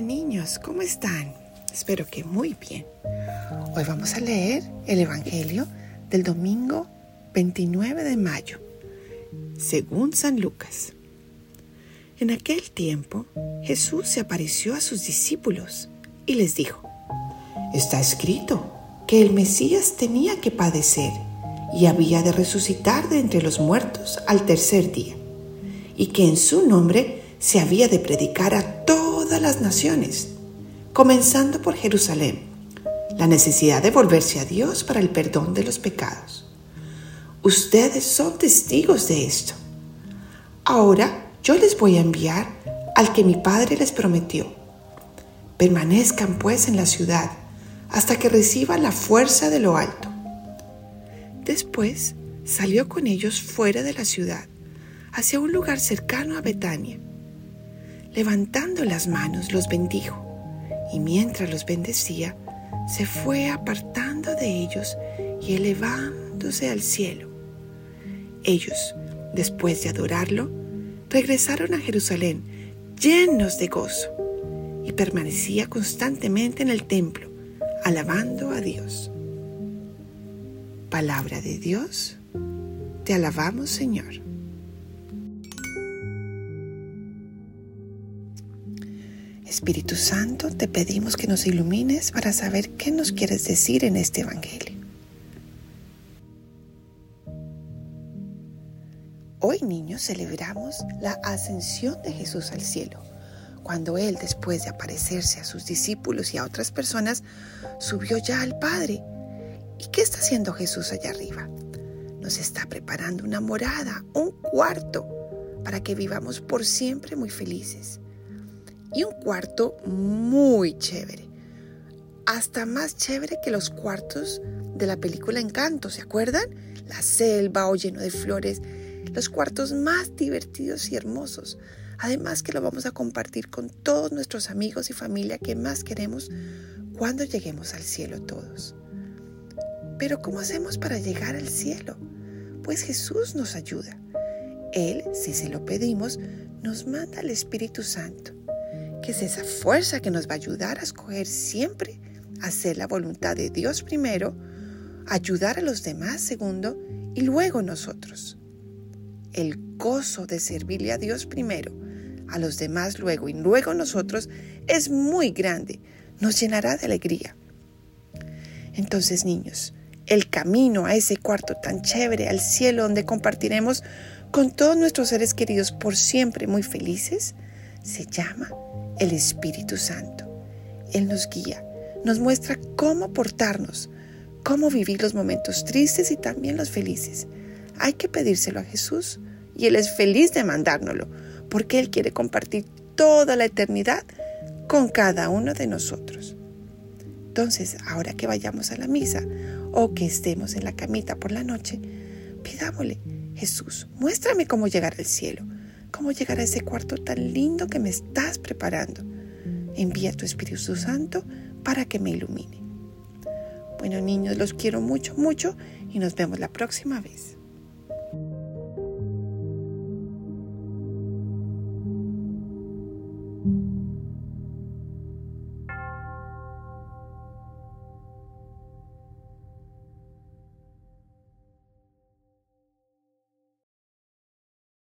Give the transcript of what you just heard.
Niños, ¿cómo están? Espero que muy bien. Hoy vamos a leer el Evangelio del domingo 29 de mayo, según San Lucas. En aquel tiempo Jesús se apareció a sus discípulos y les dijo, Está escrito que el Mesías tenía que padecer y había de resucitar de entre los muertos al tercer día, y que en su nombre se había de predicar a todas las naciones, comenzando por Jerusalén, la necesidad de volverse a Dios para el perdón de los pecados. Ustedes son testigos de esto. Ahora yo les voy a enviar al que mi Padre les prometió. Permanezcan pues en la ciudad hasta que reciban la fuerza de lo alto. Después salió con ellos fuera de la ciudad, hacia un lugar cercano a Betania levantando las manos los bendijo, y mientras los bendecía, se fue apartando de ellos y elevándose al cielo. Ellos, después de adorarlo, regresaron a Jerusalén llenos de gozo y permanecía constantemente en el templo, alabando a Dios. Palabra de Dios, te alabamos Señor. Espíritu Santo, te pedimos que nos ilumines para saber qué nos quieres decir en este Evangelio. Hoy, niños, celebramos la ascensión de Jesús al cielo, cuando Él, después de aparecerse a sus discípulos y a otras personas, subió ya al Padre. ¿Y qué está haciendo Jesús allá arriba? Nos está preparando una morada, un cuarto, para que vivamos por siempre muy felices y un cuarto muy chévere. Hasta más chévere que los cuartos de la película Encanto, ¿se acuerdan? La selva o lleno de flores, los cuartos más divertidos y hermosos. Además que lo vamos a compartir con todos nuestros amigos y familia que más queremos cuando lleguemos al cielo todos. Pero ¿cómo hacemos para llegar al cielo? Pues Jesús nos ayuda. Él, si se lo pedimos, nos manda al Espíritu Santo es esa fuerza que nos va a ayudar a escoger siempre hacer la voluntad de Dios primero, ayudar a los demás segundo y luego nosotros. El gozo de servirle a Dios primero, a los demás luego y luego nosotros es muy grande, nos llenará de alegría. Entonces, niños, el camino a ese cuarto tan chévere, al cielo donde compartiremos con todos nuestros seres queridos por siempre muy felices, se llama el Espíritu Santo. Él nos guía, nos muestra cómo portarnos, cómo vivir los momentos tristes y también los felices. Hay que pedírselo a Jesús y Él es feliz de mandárnoslo, porque Él quiere compartir toda la eternidad con cada uno de nosotros. Entonces, ahora que vayamos a la misa o que estemos en la camita por la noche, pidámosle, Jesús, muéstrame cómo llegar al cielo cómo llegar a ese cuarto tan lindo que me estás preparando. Envía a tu Espíritu Santo para que me ilumine. Bueno niños, los quiero mucho, mucho y nos vemos la próxima vez.